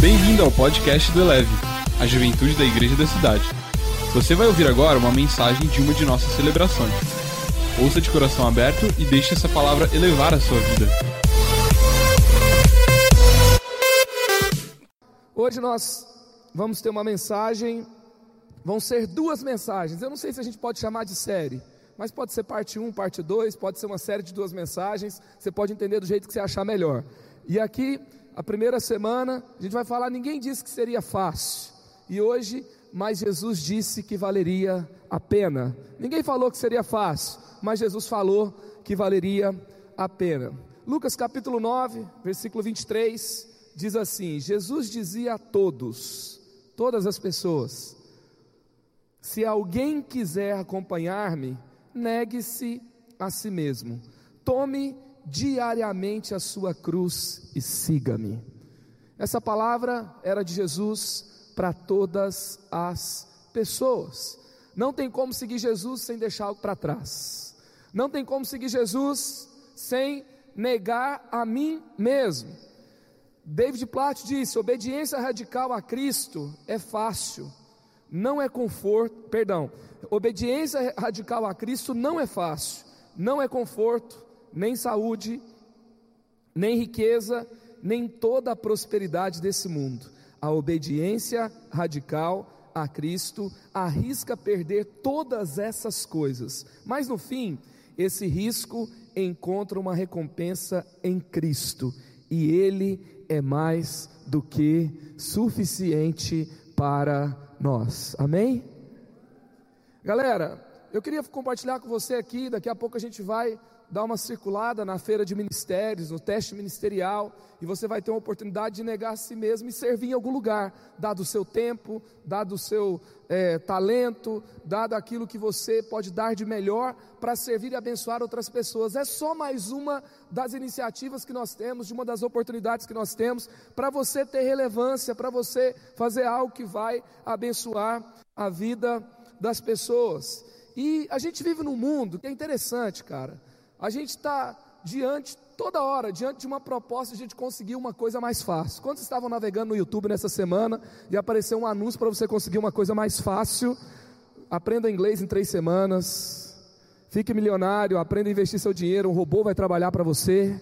Bem-vindo ao podcast do Eleve, a juventude da igreja da cidade. Você vai ouvir agora uma mensagem de uma de nossas celebrações. Ouça de coração aberto e deixe essa palavra elevar a sua vida. Hoje nós vamos ter uma mensagem, vão ser duas mensagens. Eu não sei se a gente pode chamar de série, mas pode ser parte 1, parte 2, pode ser uma série de duas mensagens, você pode entender do jeito que você achar melhor. E aqui a primeira semana, a gente vai falar, ninguém disse que seria fácil. E hoje, mas Jesus disse que valeria a pena. Ninguém falou que seria fácil, mas Jesus falou que valeria a pena. Lucas capítulo 9, versículo 23, diz assim: Jesus dizia a todos, todas as pessoas: Se alguém quiser acompanhar-me, negue-se a si mesmo. Tome diariamente a sua cruz e siga-me. Essa palavra era de Jesus para todas as pessoas. Não tem como seguir Jesus sem deixar algo para trás. Não tem como seguir Jesus sem negar a mim mesmo. David Platt disse: obediência radical a Cristo é fácil, não é conforto, perdão, obediência radical a Cristo não é fácil, não é conforto, nem saúde, nem riqueza, nem toda a prosperidade desse mundo. A obediência radical a Cristo arrisca perder todas essas coisas, mas no fim, esse risco encontra uma recompensa em Cristo, e Ele é mais do que suficiente para nós. Amém? Galera, eu queria compartilhar com você aqui, daqui a pouco a gente vai dar uma circulada na feira de ministérios, no teste ministerial, e você vai ter uma oportunidade de negar a si mesmo e servir em algum lugar, dado o seu tempo, dado o seu é, talento, dado aquilo que você pode dar de melhor para servir e abençoar outras pessoas. É só mais uma das iniciativas que nós temos, de uma das oportunidades que nós temos, para você ter relevância, para você fazer algo que vai abençoar a vida das pessoas. E a gente vive num mundo que é interessante, cara. A gente está diante, toda hora, diante de uma proposta de conseguir uma coisa mais fácil. Quando estavam navegando no YouTube nessa semana e apareceu um anúncio para você conseguir uma coisa mais fácil, aprenda inglês em três semanas, fique milionário, aprenda a investir seu dinheiro, um robô vai trabalhar para você.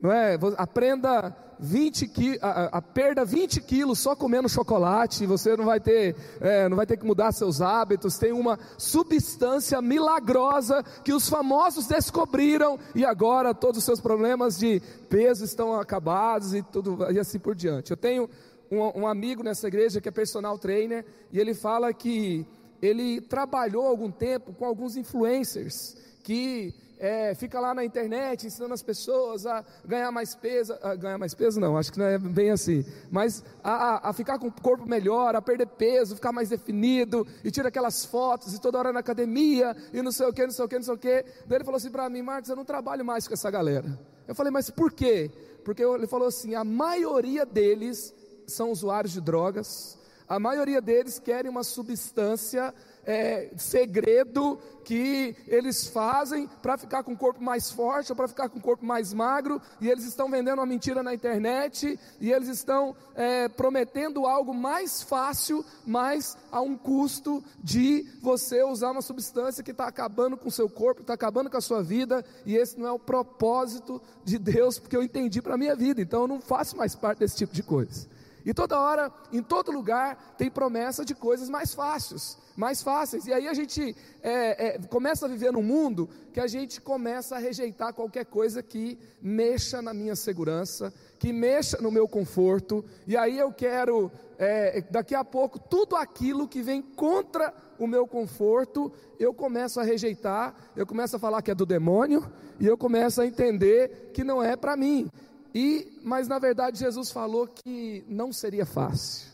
Não é? Aprenda 20 qui, a, a, perda 20 quilos só comendo chocolate, você não vai ter, é, não vai ter que mudar seus hábitos, tem uma substância milagrosa que os famosos descobriram e agora todos os seus problemas de peso estão acabados e tudo e assim por diante. Eu tenho um, um amigo nessa igreja que é personal trainer e ele fala que ele trabalhou algum tempo com alguns influencers que é, fica lá na internet ensinando as pessoas a ganhar mais peso, a ganhar mais peso não, acho que não é bem assim, mas a, a, ficar com o corpo melhor, a perder peso, ficar mais definido, e tira aquelas fotos, e toda hora na academia, e não sei o que, não sei o que, não sei o que, daí ele falou assim para mim, Marcos, eu não trabalho mais com essa galera, eu falei, mas por quê? Porque ele falou assim, a maioria deles são usuários de drogas, a maioria deles querem uma substância é, segredo que eles fazem para ficar com o corpo mais forte ou para ficar com o corpo mais magro, e eles estão vendendo uma mentira na internet, e eles estão é, prometendo algo mais fácil, mas a um custo de você usar uma substância que está acabando com o seu corpo, está acabando com a sua vida, e esse não é o propósito de Deus, porque eu entendi para a minha vida, então eu não faço mais parte desse tipo de coisa. E toda hora, em todo lugar, tem promessa de coisas mais fáceis, mais fáceis. E aí a gente é, é, começa a viver num mundo que a gente começa a rejeitar qualquer coisa que mexa na minha segurança, que mexa no meu conforto. E aí eu quero, é, daqui a pouco, tudo aquilo que vem contra o meu conforto, eu começo a rejeitar, eu começo a falar que é do demônio, e eu começo a entender que não é para mim. E, mas na verdade Jesus falou que não seria fácil.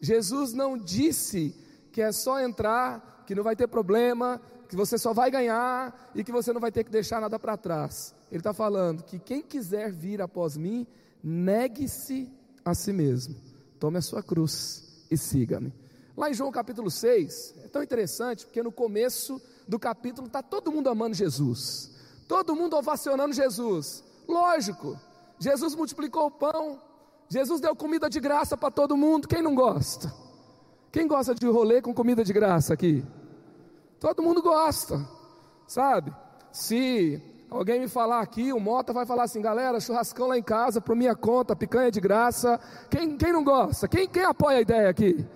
Jesus não disse que é só entrar, que não vai ter problema, que você só vai ganhar e que você não vai ter que deixar nada para trás. Ele está falando que quem quiser vir após mim, negue-se a si mesmo, tome a sua cruz e siga-me. Lá em João capítulo 6, é tão interessante porque no começo do capítulo está todo mundo amando Jesus, todo mundo ovacionando Jesus. Lógico, Jesus multiplicou o pão, Jesus deu comida de graça para todo mundo, quem não gosta? Quem gosta de rolê com comida de graça aqui? Todo mundo gosta, sabe? Se alguém me falar aqui, o Mota vai falar assim, galera, churrascão lá em casa, por minha conta, picanha de graça. Quem, quem não gosta? Quem, quem apoia a ideia aqui?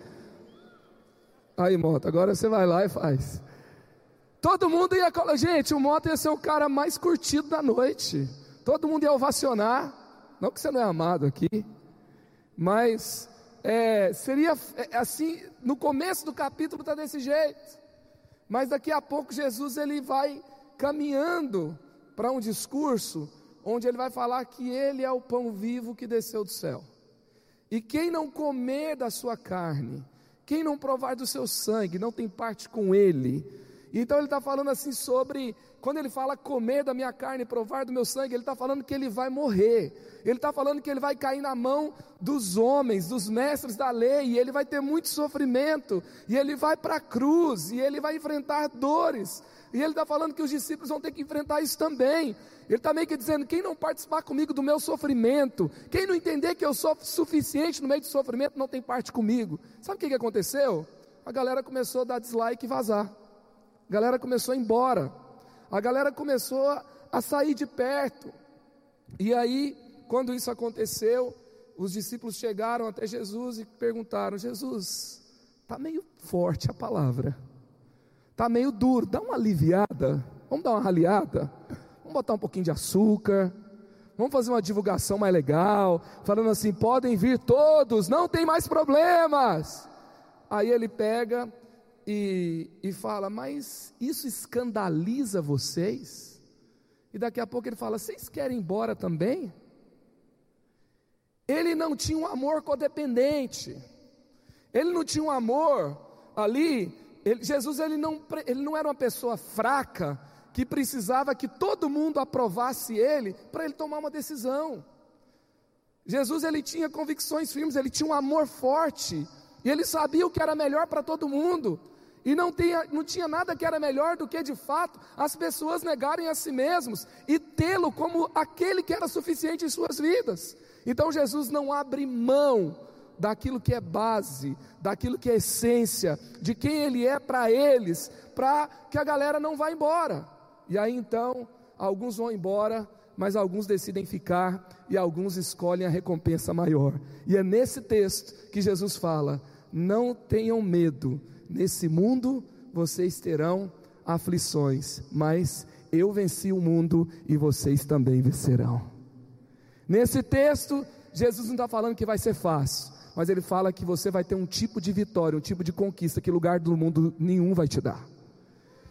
Aí, Mota, agora você vai lá e faz. Todo mundo ia. Gente, o Mota ia ser o cara mais curtido da noite. Todo mundo ia ovacionar. Não que você não é amado aqui, mas é, seria é, assim. No começo do capítulo está desse jeito, mas daqui a pouco Jesus ele vai caminhando para um discurso onde ele vai falar que ele é o pão vivo que desceu do céu. E quem não comer da sua carne, quem não provar do seu sangue, não tem parte com ele. Então ele está falando assim sobre quando ele fala comer da minha carne provar do meu sangue, ele está falando que ele vai morrer. Ele está falando que ele vai cair na mão dos homens, dos mestres da lei, e ele vai ter muito sofrimento, e ele vai para a cruz, e ele vai enfrentar dores. E ele está falando que os discípulos vão ter que enfrentar isso também. Ele está meio que dizendo: quem não participar comigo do meu sofrimento, quem não entender que eu sou suficiente no meio do sofrimento, não tem parte comigo. Sabe o que, que aconteceu? A galera começou a dar dislike e vazar. A galera começou a ir embora. A galera começou a sair de perto. E aí, quando isso aconteceu, os discípulos chegaram até Jesus e perguntaram: Jesus, está meio forte a palavra, está meio duro, dá uma aliviada, vamos dar uma raliada, vamos botar um pouquinho de açúcar, vamos fazer uma divulgação mais legal, falando assim: podem vir todos, não tem mais problemas. Aí ele pega e, e fala: Mas isso escandaliza vocês? E daqui a pouco ele fala: Vocês querem ir embora também? Ele não tinha um amor codependente, ele não tinha um amor ali. Ele, Jesus ele não, ele não era uma pessoa fraca que precisava que todo mundo aprovasse ele para ele tomar uma decisão. Jesus ele tinha convicções firmes, ele tinha um amor forte, e ele sabia o que era melhor para todo mundo. E não tinha, não tinha nada que era melhor do que, de fato, as pessoas negarem a si mesmos e tê-lo como aquele que era suficiente em suas vidas. Então Jesus não abre mão daquilo que é base, daquilo que é essência, de quem Ele é para eles, para que a galera não vá embora. E aí então, alguns vão embora, mas alguns decidem ficar e alguns escolhem a recompensa maior. E é nesse texto que Jesus fala: não tenham medo Nesse mundo vocês terão aflições, mas eu venci o mundo e vocês também vencerão. Nesse texto, Jesus não está falando que vai ser fácil, mas ele fala que você vai ter um tipo de vitória, um tipo de conquista que lugar do mundo nenhum vai te dar.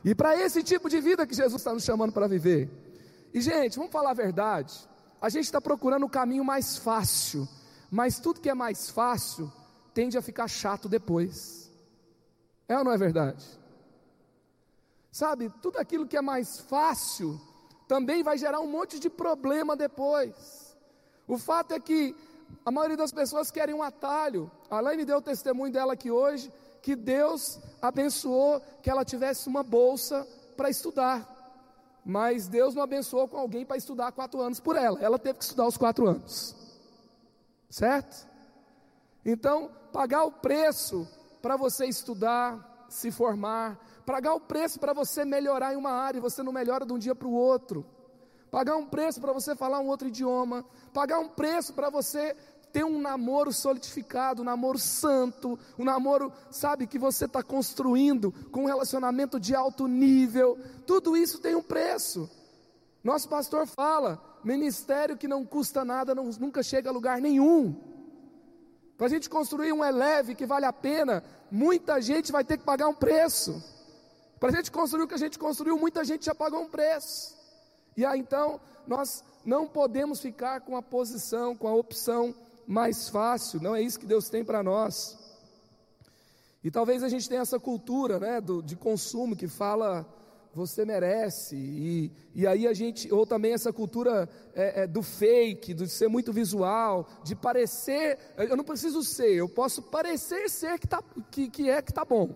E para esse tipo de vida que Jesus está nos chamando para viver. E gente, vamos falar a verdade. A gente está procurando o caminho mais fácil, mas tudo que é mais fácil tende a ficar chato depois. É ou não é verdade? Sabe, tudo aquilo que é mais fácil também vai gerar um monte de problema depois. O fato é que a maioria das pessoas querem um atalho. A Laine deu o testemunho dela aqui hoje, que Deus abençoou que ela tivesse uma bolsa para estudar. Mas Deus não abençoou com alguém para estudar quatro anos por ela. Ela teve que estudar os quatro anos. Certo? Então, pagar o preço para você estudar, se formar, pagar o preço para você melhorar em uma área e você não melhora de um dia para o outro, pagar um preço para você falar um outro idioma, pagar um preço para você ter um namoro solidificado, um namoro santo, um namoro, sabe, que você está construindo com um relacionamento de alto nível, tudo isso tem um preço. Nosso pastor fala: ministério que não custa nada não, nunca chega a lugar nenhum. Para a gente construir um eleve que vale a pena, muita gente vai ter que pagar um preço. Para a gente construir o que a gente construiu, muita gente já pagou um preço. E aí então, nós não podemos ficar com a posição, com a opção mais fácil, não é isso que Deus tem para nós. E talvez a gente tenha essa cultura né, do, de consumo que fala você merece. E, e aí a gente, ou também essa cultura é, é, do fake, de ser muito visual, de parecer, eu não preciso ser, eu posso parecer ser que, tá, que, que é que está bom.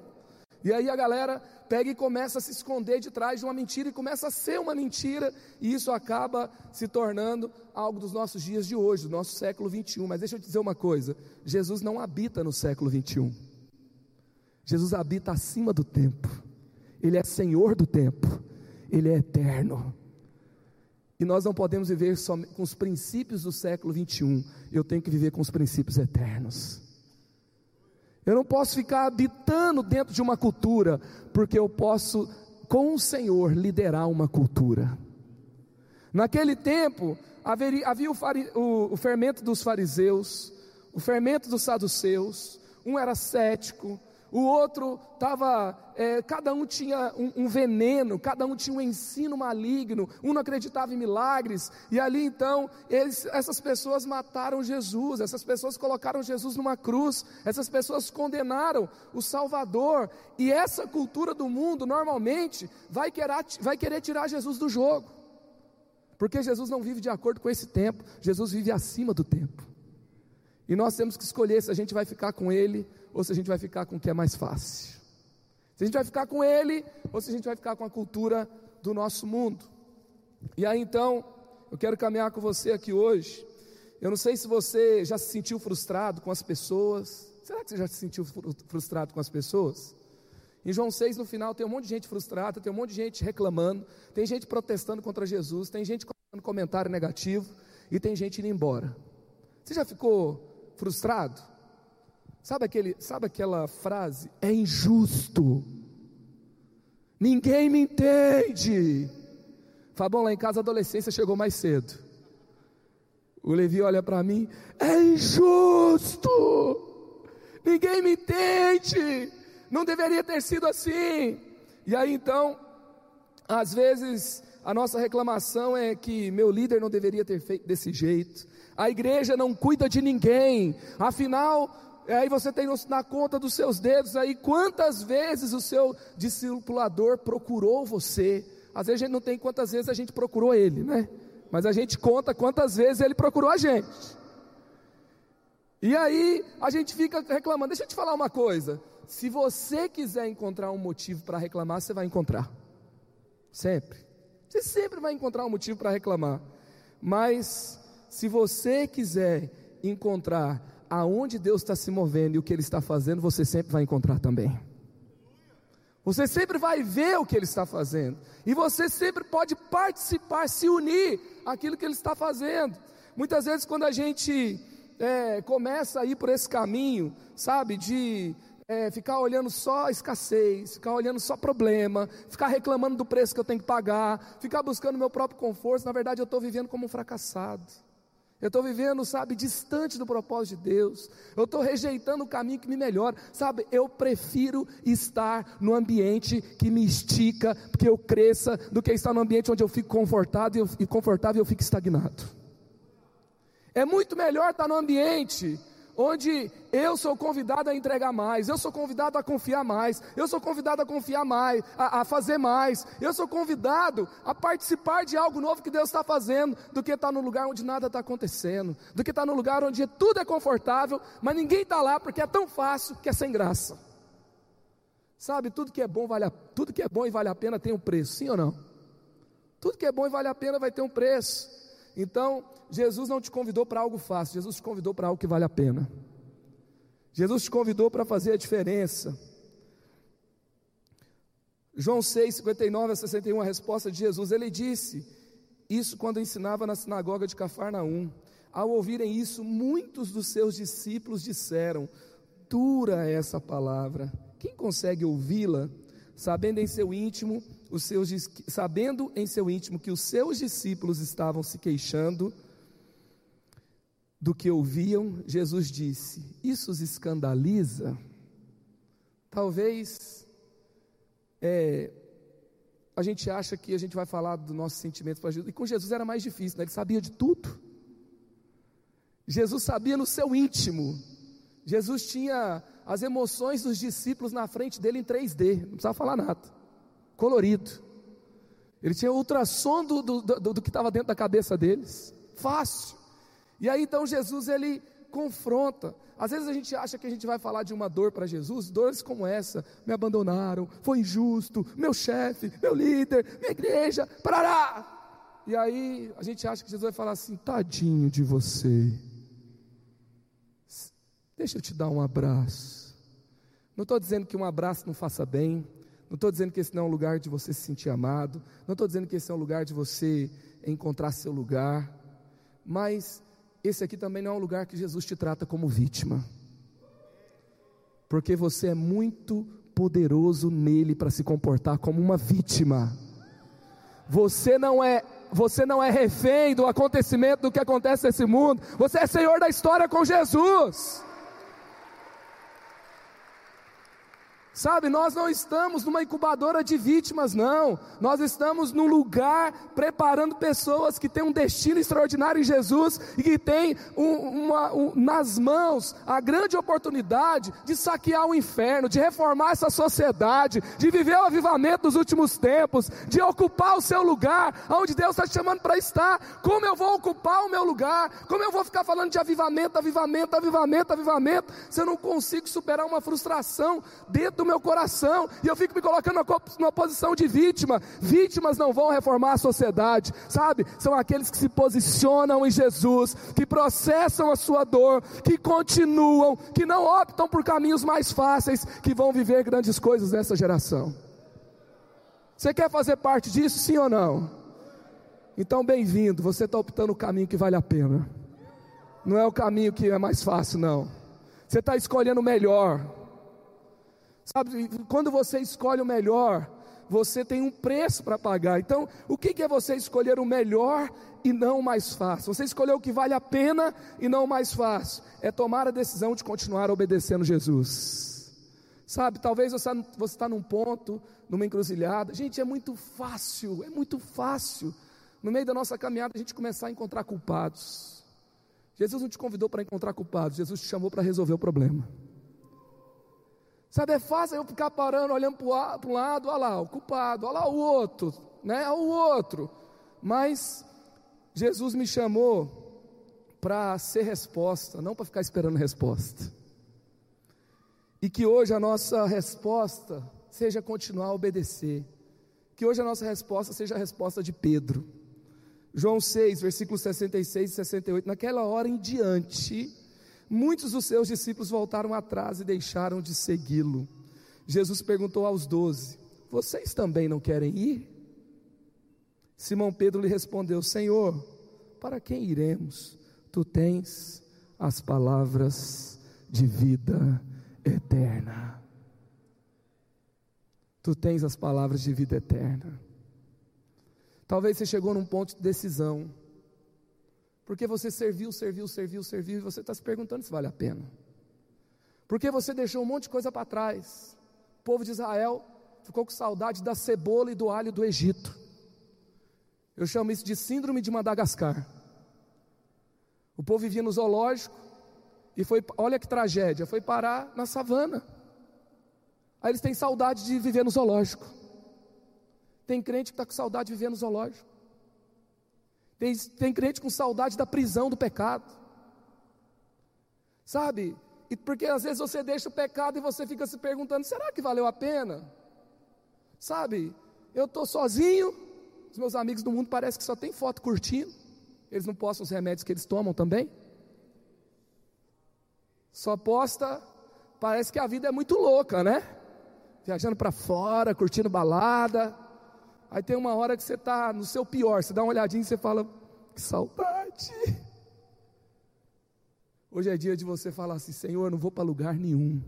E aí a galera pega e começa a se esconder de trás de uma mentira e começa a ser uma mentira, e isso acaba se tornando algo dos nossos dias de hoje, do nosso século 21. Mas deixa eu te dizer uma coisa: Jesus não habita no século 21. Jesus habita acima do tempo. Ele é Senhor do tempo. Ele é eterno. E nós não podemos viver só com os princípios do século 21. Eu tenho que viver com os princípios eternos. Eu não posso ficar habitando dentro de uma cultura, porque eu posso, com o Senhor, liderar uma cultura. Naquele tempo, haveria, havia o, o, o fermento dos fariseus, o fermento dos saduceus, um era cético, o outro estava, é, cada um tinha um, um, veneno, cada um tinha um ensino maligno, um não acreditava em milagres, e ali então, eles, essas pessoas mataram Jesus, essas pessoas colocaram Jesus numa cruz, essas pessoas condenaram o Salvador, e essa cultura do mundo normalmente vai querer, vai querer tirar Jesus do jogo, porque Jesus não vive de acordo com esse tempo, Jesus vive acima do tempo, e nós temos que escolher se a gente vai ficar com Ele ou se a gente vai ficar com o que é mais fácil. Se a gente vai ficar com ele ou se a gente vai ficar com a cultura do nosso mundo. E aí então, eu quero caminhar com você aqui hoje. Eu não sei se você já se sentiu frustrado com as pessoas. Será que você já se sentiu frustrado com as pessoas? Em João 6, no final, tem um monte de gente frustrada, tem um monte de gente reclamando, tem gente protestando contra Jesus, tem gente colocando comentário negativo e tem gente indo embora. Você já ficou frustrado? Sabe, aquele, sabe aquela frase? É injusto. Ninguém me entende. Fabão, lá em casa a adolescência chegou mais cedo. O Levi olha para mim, é injusto. Ninguém me entende. Não deveria ter sido assim. E aí então, às vezes a nossa reclamação é que meu líder não deveria ter feito desse jeito. A igreja não cuida de ninguém. Afinal, aí você tem na conta dos seus dedos aí quantas vezes o seu discipulador procurou você. Às vezes a gente não tem quantas vezes a gente procurou ele, né? Mas a gente conta quantas vezes ele procurou a gente. E aí a gente fica reclamando. Deixa eu te falar uma coisa. Se você quiser encontrar um motivo para reclamar, você vai encontrar. Sempre. Você sempre vai encontrar um motivo para reclamar. Mas se você quiser encontrar aonde Deus está se movendo e o que Ele está fazendo, você sempre vai encontrar também. Você sempre vai ver o que Ele está fazendo, e você sempre pode participar, se unir àquilo que Ele está fazendo. Muitas vezes, quando a gente é, começa a ir por esse caminho, sabe, de é, ficar olhando só escassez, ficar olhando só problema, ficar reclamando do preço que eu tenho que pagar, ficar buscando meu próprio conforto, na verdade eu estou vivendo como um fracassado. Eu estou vivendo, sabe, distante do propósito de Deus. Eu estou rejeitando o caminho que me melhora. Sabe, eu prefiro estar no ambiente que me estica, porque eu cresça, do que estar no ambiente onde eu fico confortável e confortável eu fico estagnado. É muito melhor estar no ambiente onde eu sou convidado a entregar mais, eu sou convidado a confiar mais, eu sou convidado a confiar mais, a, a fazer mais, eu sou convidado a participar de algo novo que Deus está fazendo, do que estar no lugar onde nada está acontecendo, do que estar no lugar onde tudo é confortável, mas ninguém está lá porque é tão fácil que é sem graça. Sabe, tudo que é bom vale a, tudo que é bom e vale a pena tem um preço, sim ou não? Tudo que é bom e vale a pena vai ter um preço. Então, Jesus não te convidou para algo fácil, Jesus te convidou para algo que vale a pena. Jesus te convidou para fazer a diferença. João 6, 59 a 61, a resposta de Jesus, ele disse isso quando ensinava na sinagoga de Cafarnaum. Ao ouvirem isso, muitos dos seus discípulos disseram: Dura essa palavra, quem consegue ouvi-la? Sabendo em seu íntimo, os seus, sabendo em seu íntimo que os seus discípulos estavam se queixando, do que ouviam, Jesus disse: Isso os escandaliza? Talvez é, a gente acha que a gente vai falar dos nossos sentimentos para Jesus, e com Jesus era mais difícil, né? ele sabia de tudo. Jesus sabia no seu íntimo. Jesus tinha as emoções dos discípulos na frente dele em 3D, não precisava falar nada, colorido. Ele tinha ultrassom do, do, do, do que estava dentro da cabeça deles, fácil. E aí então Jesus ele confronta. Às vezes a gente acha que a gente vai falar de uma dor para Jesus, dores como essa, me abandonaram, foi injusto, meu chefe, meu líder, minha igreja, parará. E aí a gente acha que Jesus vai falar assim: tadinho de você, deixa eu te dar um abraço. Não estou dizendo que um abraço não faça bem, não estou dizendo que esse não é um lugar de você se sentir amado, não estou dizendo que esse é um lugar de você encontrar seu lugar, mas esse aqui também não é um lugar que Jesus te trata como vítima, porque você é muito poderoso nele para se comportar como uma vítima. Você não é você não é refém do acontecimento do que acontece nesse mundo. Você é senhor da história com Jesus. Sabe, nós não estamos numa incubadora de vítimas, não. Nós estamos num lugar preparando pessoas que têm um destino extraordinário em Jesus e que têm um, uma, um, nas mãos a grande oportunidade de saquear o inferno, de reformar essa sociedade, de viver o avivamento dos últimos tempos, de ocupar o seu lugar, onde Deus está te chamando para estar. Como eu vou ocupar o meu lugar? Como eu vou ficar falando de avivamento, avivamento, avivamento, avivamento, se eu não consigo superar uma frustração dentro meu coração, e eu fico me colocando numa posição de vítima. Vítimas não vão reformar a sociedade, sabe? São aqueles que se posicionam em Jesus, que processam a sua dor, que continuam, que não optam por caminhos mais fáceis, que vão viver grandes coisas nessa geração. Você quer fazer parte disso, sim ou não? Então, bem-vindo. Você está optando o caminho que vale a pena. Não é o caminho que é mais fácil, não. Você está escolhendo o melhor. Sabe, quando você escolhe o melhor, você tem um preço para pagar. Então, o que é você escolher o melhor e não o mais fácil? Você escolher o que vale a pena e não o mais fácil. É tomar a decisão de continuar obedecendo Jesus. Sabe, talvez você está num ponto, numa encruzilhada. Gente, é muito fácil, é muito fácil. No meio da nossa caminhada, a gente começar a encontrar culpados. Jesus não te convidou para encontrar culpados, Jesus te chamou para resolver o problema. Sabe, é fácil eu ficar parando, olhando para um lado, olha lá, o culpado, olha lá o outro, né? O outro. Mas Jesus me chamou para ser resposta, não para ficar esperando resposta. E que hoje a nossa resposta seja continuar a obedecer. Que hoje a nossa resposta seja a resposta de Pedro. João 6, versículos 66 e 68. Naquela hora em diante, Muitos dos seus discípulos voltaram atrás e deixaram de segui-lo. Jesus perguntou aos doze: Vocês também não querem ir? Simão Pedro lhe respondeu: Senhor, para quem iremos? Tu tens as palavras de vida eterna. Tu tens as palavras de vida eterna. Talvez você chegou num ponto de decisão. Porque você serviu, serviu, serviu, serviu, e você está se perguntando se vale a pena. Porque você deixou um monte de coisa para trás. O povo de Israel ficou com saudade da cebola e do alho do Egito. Eu chamo isso de síndrome de Madagascar. O povo vivia no zoológico e foi, olha que tragédia, foi parar na savana. Aí eles têm saudade de viver no zoológico. Tem crente que está com saudade de viver no zoológico. Tem, tem crente com saudade da prisão do pecado. Sabe? E porque às vezes você deixa o pecado e você fica se perguntando: será que valeu a pena? Sabe? Eu estou sozinho, os meus amigos do mundo parece que só tem foto curtindo. Eles não postam os remédios que eles tomam também. Só posta, parece que a vida é muito louca, né? Viajando para fora, curtindo balada. Aí tem uma hora que você está no seu pior, você dá uma olhadinha e você fala, que saudade. Hoje é dia de você falar assim: Senhor, eu não vou para lugar nenhum,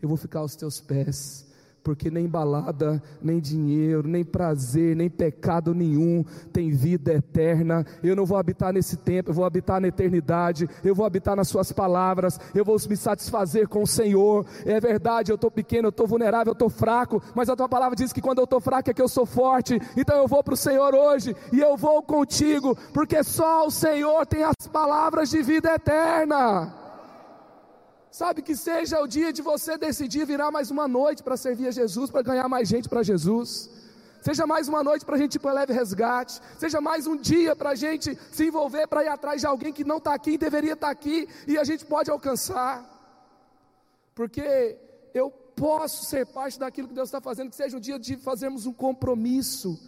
eu vou ficar aos teus pés porque nem balada, nem dinheiro, nem prazer, nem pecado nenhum tem vida eterna. Eu não vou habitar nesse tempo, eu vou habitar na eternidade, eu vou habitar nas Suas palavras, eu vou me satisfazer com o Senhor. É verdade, eu estou pequeno, eu estou vulnerável, eu estou fraco, mas a Tua palavra diz que quando eu estou fraco é que eu sou forte. Então eu vou para o Senhor hoje e eu vou contigo, porque só o Senhor tem as palavras de vida eterna. Sabe, que seja o dia de você decidir virar mais uma noite para servir a Jesus, para ganhar mais gente para Jesus. seja mais uma noite para a gente ir para leve resgate, seja mais um dia para a gente se envolver para ir atrás de alguém que não está aqui e deveria estar tá aqui e a gente pode alcançar, porque eu posso ser parte daquilo que Deus está fazendo, que seja um dia de fazermos um compromisso,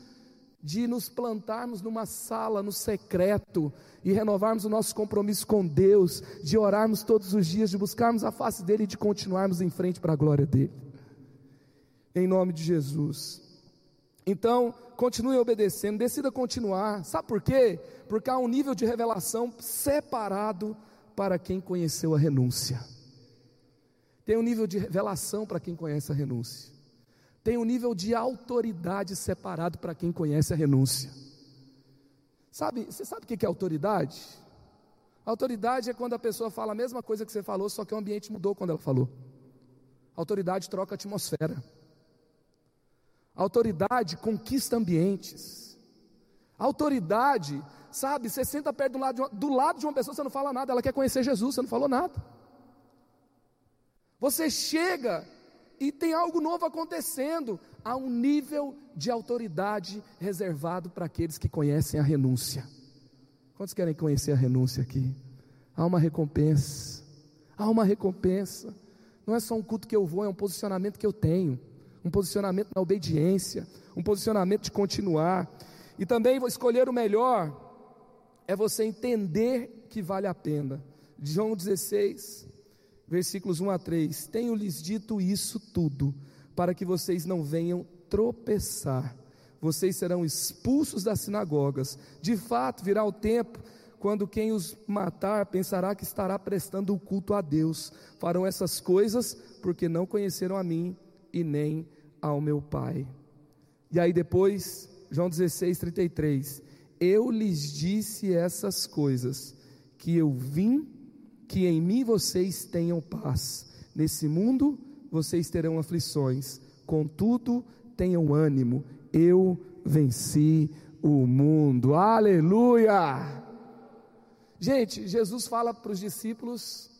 de nos plantarmos numa sala no secreto e renovarmos o nosso compromisso com Deus, de orarmos todos os dias, de buscarmos a face dEle e de continuarmos em frente para a glória dEle. Em nome de Jesus. Então, continue obedecendo, decida continuar. Sabe por quê? Porque há um nível de revelação separado para quem conheceu a renúncia. Tem um nível de revelação para quem conhece a renúncia. Tem um nível de autoridade separado para quem conhece a renúncia. Sabe, você sabe o que é autoridade? Autoridade é quando a pessoa fala a mesma coisa que você falou, só que o ambiente mudou quando ela falou. Autoridade troca atmosfera. Autoridade conquista ambientes. Autoridade, sabe, você senta perto do lado, de uma, do lado de uma pessoa, você não fala nada, ela quer conhecer Jesus, você não falou nada. Você chega e tem algo novo acontecendo. Há um nível de autoridade reservado para aqueles que conhecem a renúncia. Quantos querem conhecer a renúncia aqui? Há uma recompensa. Há uma recompensa. Não é só um culto que eu vou, é um posicionamento que eu tenho. Um posicionamento na obediência. Um posicionamento de continuar. E também vou escolher o melhor. É você entender que vale a pena. João 16, versículos 1 a 3: Tenho-lhes dito isso tudo, para que vocês não venham tropeçar. Vocês serão expulsos das sinagogas. De fato, virá o tempo quando quem os matar pensará que estará prestando o culto a Deus. Farão essas coisas porque não conheceram a mim e nem ao meu Pai. E aí depois, João 16, 33. Eu lhes disse essas coisas, que eu vim que em mim vocês tenham paz. Nesse mundo vocês terão aflições, contudo, tenham ânimo, eu venci o mundo. Aleluia! Gente, Jesus fala para os discípulos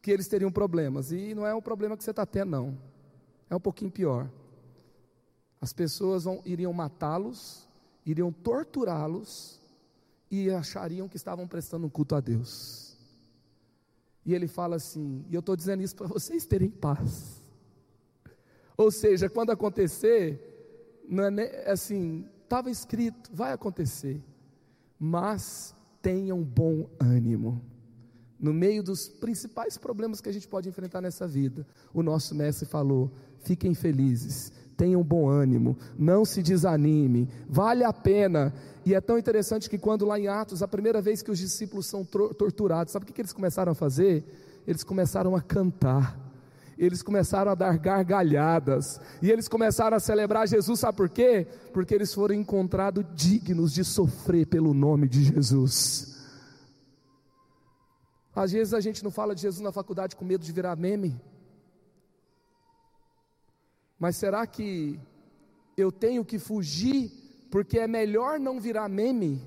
que eles teriam problemas, e não é um problema que você está tendo, não, é um pouquinho pior. As pessoas vão, iriam matá-los, iriam torturá-los e achariam que estavam prestando um culto a Deus. E ele fala assim: e eu estou dizendo isso para vocês terem paz. Ou seja, quando acontecer, não é assim, estava escrito, vai acontecer, mas tenham bom ânimo. No meio dos principais problemas que a gente pode enfrentar nessa vida, o nosso mestre falou: fiquem felizes, tenham bom ânimo, não se desanime, vale a pena. E é tão interessante que quando lá em Atos, a primeira vez que os discípulos são torturados, sabe o que, eles começaram a fazer? Eles começaram a cantar, eles começaram a dar gargalhadas, e eles começaram a celebrar Jesus, sabe por quê? Porque eles foram encontrados dignos de sofrer pelo nome de Jesus. Às vezes a gente não fala de Jesus na faculdade com medo de virar meme. Mas será que eu tenho que fugir porque é melhor não virar meme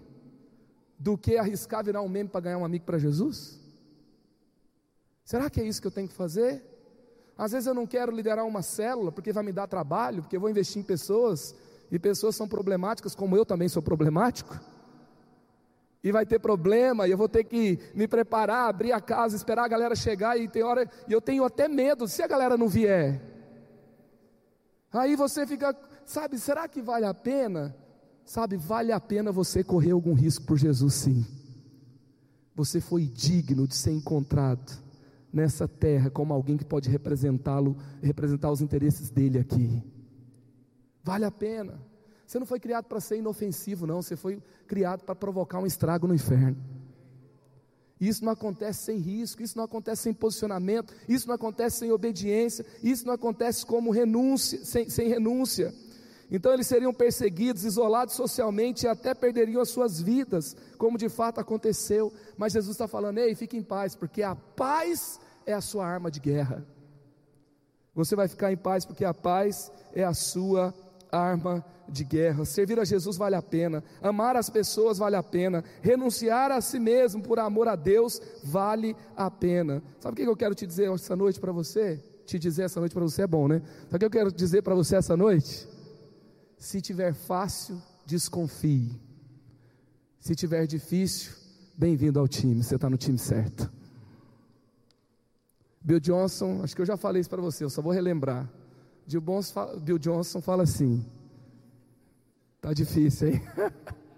do que arriscar virar um meme para ganhar um amigo para Jesus? Será que é isso que eu tenho que fazer? Às vezes eu não quero liderar uma célula porque vai me dar trabalho, porque eu vou investir em pessoas e pessoas são problemáticas, como eu também sou problemático. E vai ter problema, e eu vou ter que me preparar, abrir a casa, esperar a galera chegar, e tem hora, e eu tenho até medo, se a galera não vier, Aí você fica, sabe, será que vale a pena? Sabe, vale a pena você correr algum risco por Jesus, sim. Você foi digno de ser encontrado nessa terra como alguém que pode representá-lo, representar os interesses dele aqui. Vale a pena. Você não foi criado para ser inofensivo, não. Você foi criado para provocar um estrago no inferno. Isso não acontece sem risco, isso não acontece sem posicionamento, isso não acontece sem obediência, isso não acontece como renúncia, sem, sem renúncia. Então eles seriam perseguidos, isolados socialmente e até perderiam as suas vidas, como de fato aconteceu. Mas Jesus está falando: ei, fique em paz, porque a paz é a sua arma de guerra. Você vai ficar em paz porque a paz é a sua arma de guerra. Servir a Jesus vale a pena, amar as pessoas vale a pena, renunciar a si mesmo por amor a Deus vale a pena. Sabe o que eu quero te dizer essa noite para você? Te dizer essa noite para você é bom, né? Sabe o que eu quero dizer para você essa noite? Se tiver fácil, desconfie. Se tiver difícil, bem-vindo ao time, você está no time certo. Bill Johnson, acho que eu já falei isso para você, eu só vou relembrar. Bill Johnson fala assim: tá difícil, hein?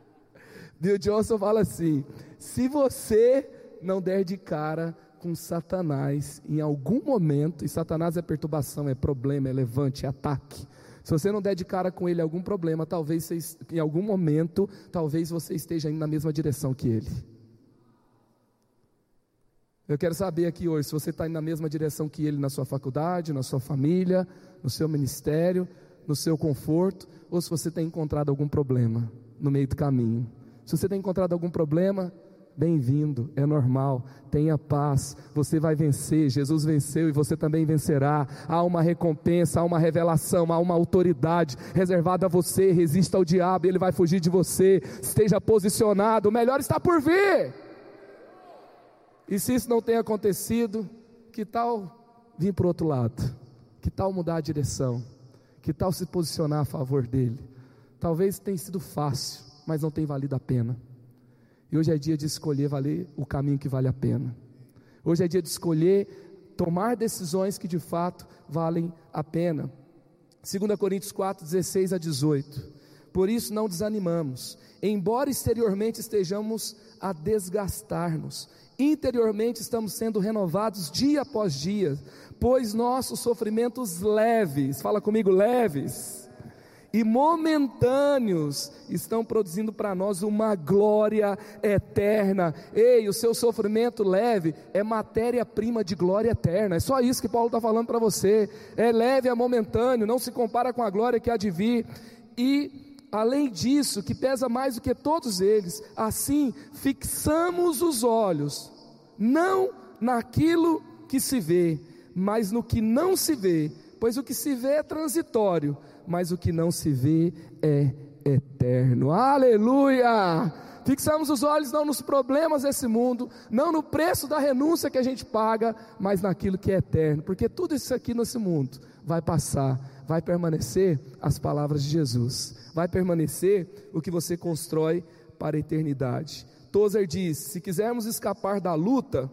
Bill Johnson fala assim: se você não der de cara com Satanás em algum momento, e Satanás é perturbação, é problema, é levante, é ataque. Se você não der de cara com ele algum problema, talvez você, em algum momento, talvez você esteja indo na mesma direção que ele. Eu quero saber aqui hoje se você está indo na mesma direção que ele na sua faculdade, na sua família, no seu ministério, no seu conforto, ou se você tem encontrado algum problema no meio do caminho. Se você tem encontrado algum problema, bem-vindo, é normal, tenha paz, você vai vencer, Jesus venceu e você também vencerá. Há uma recompensa, há uma revelação, há uma autoridade reservada a você. Resista ao diabo, ele vai fugir de você. Esteja posicionado, o melhor está por vir. E se isso não tem acontecido, que tal vir para o outro lado? Que tal mudar a direção? Que tal se posicionar a favor dele? Talvez tenha sido fácil, mas não tem valido a pena. E hoje é dia de escolher valer o caminho que vale a pena. Hoje é dia de escolher tomar decisões que de fato valem a pena. 2 Coríntios 4, 16 a 18. Por isso não desanimamos, embora exteriormente estejamos a desgastar-nos, interiormente estamos sendo renovados dia após dia, pois nossos sofrimentos leves, fala comigo, leves e momentâneos estão produzindo para nós uma glória eterna. Ei, o seu sofrimento leve é matéria-prima de glória eterna. É só isso que Paulo está falando para você. É leve, é momentâneo, não se compara com a glória que há de vir. E além disso, que pesa mais do que todos eles, assim fixamos os olhos, não naquilo que se vê, mas no que não se vê, pois o que se vê é transitório, mas o que não se vê é eterno. Aleluia! Fixamos os olhos não nos problemas desse mundo, não no preço da renúncia que a gente paga, mas naquilo que é eterno, porque tudo isso aqui nesse mundo vai passar, vai permanecer as palavras de Jesus, vai permanecer o que você constrói para a eternidade. Tozer diz: se quisermos escapar da luta,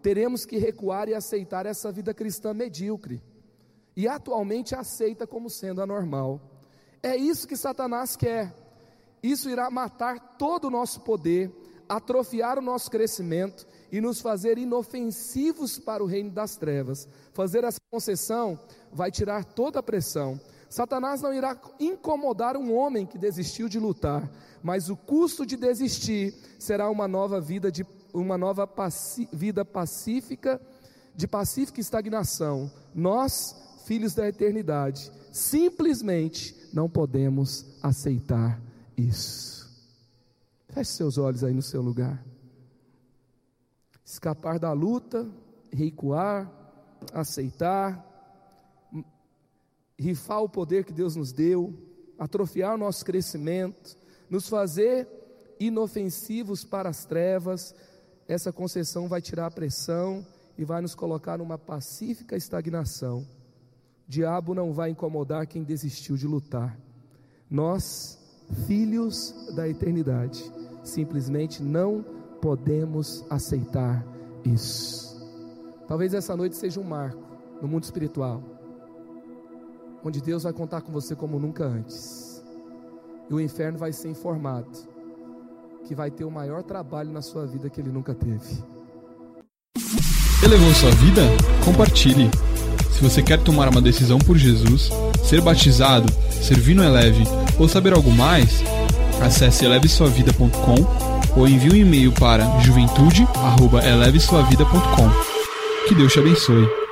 teremos que recuar e aceitar essa vida cristã medíocre e atualmente aceita como sendo anormal. É isso que Satanás quer. Isso irá matar todo o nosso poder, atrofiar o nosso crescimento e nos fazer inofensivos para o reino das trevas. Fazer essa concessão vai tirar toda a pressão. Satanás não irá incomodar um homem que desistiu de lutar, mas o custo de desistir será uma nova vida de uma nova paci vida pacífica, de pacífica estagnação. Nós filhos da eternidade, simplesmente não podemos aceitar isso. Feche seus olhos aí no seu lugar. Escapar da luta, recuar, aceitar, rifar o poder que Deus nos deu, atrofiar o nosso crescimento, nos fazer inofensivos para as trevas, essa concessão vai tirar a pressão e vai nos colocar numa pacífica estagnação diabo não vai incomodar quem desistiu de lutar. Nós, filhos da eternidade, simplesmente não podemos aceitar isso. Talvez essa noite seja um marco no mundo espiritual, onde Deus vai contar com você como nunca antes, e o inferno vai ser informado que vai ter o maior trabalho na sua vida que ele nunca teve. Elevou sua vida? Compartilhe. Se você quer tomar uma decisão por Jesus, ser batizado, servir no Eleve ou saber algo mais, acesse elevesuavida.com ou envie um e-mail para juventude@elevesuavida.com. Que Deus te abençoe.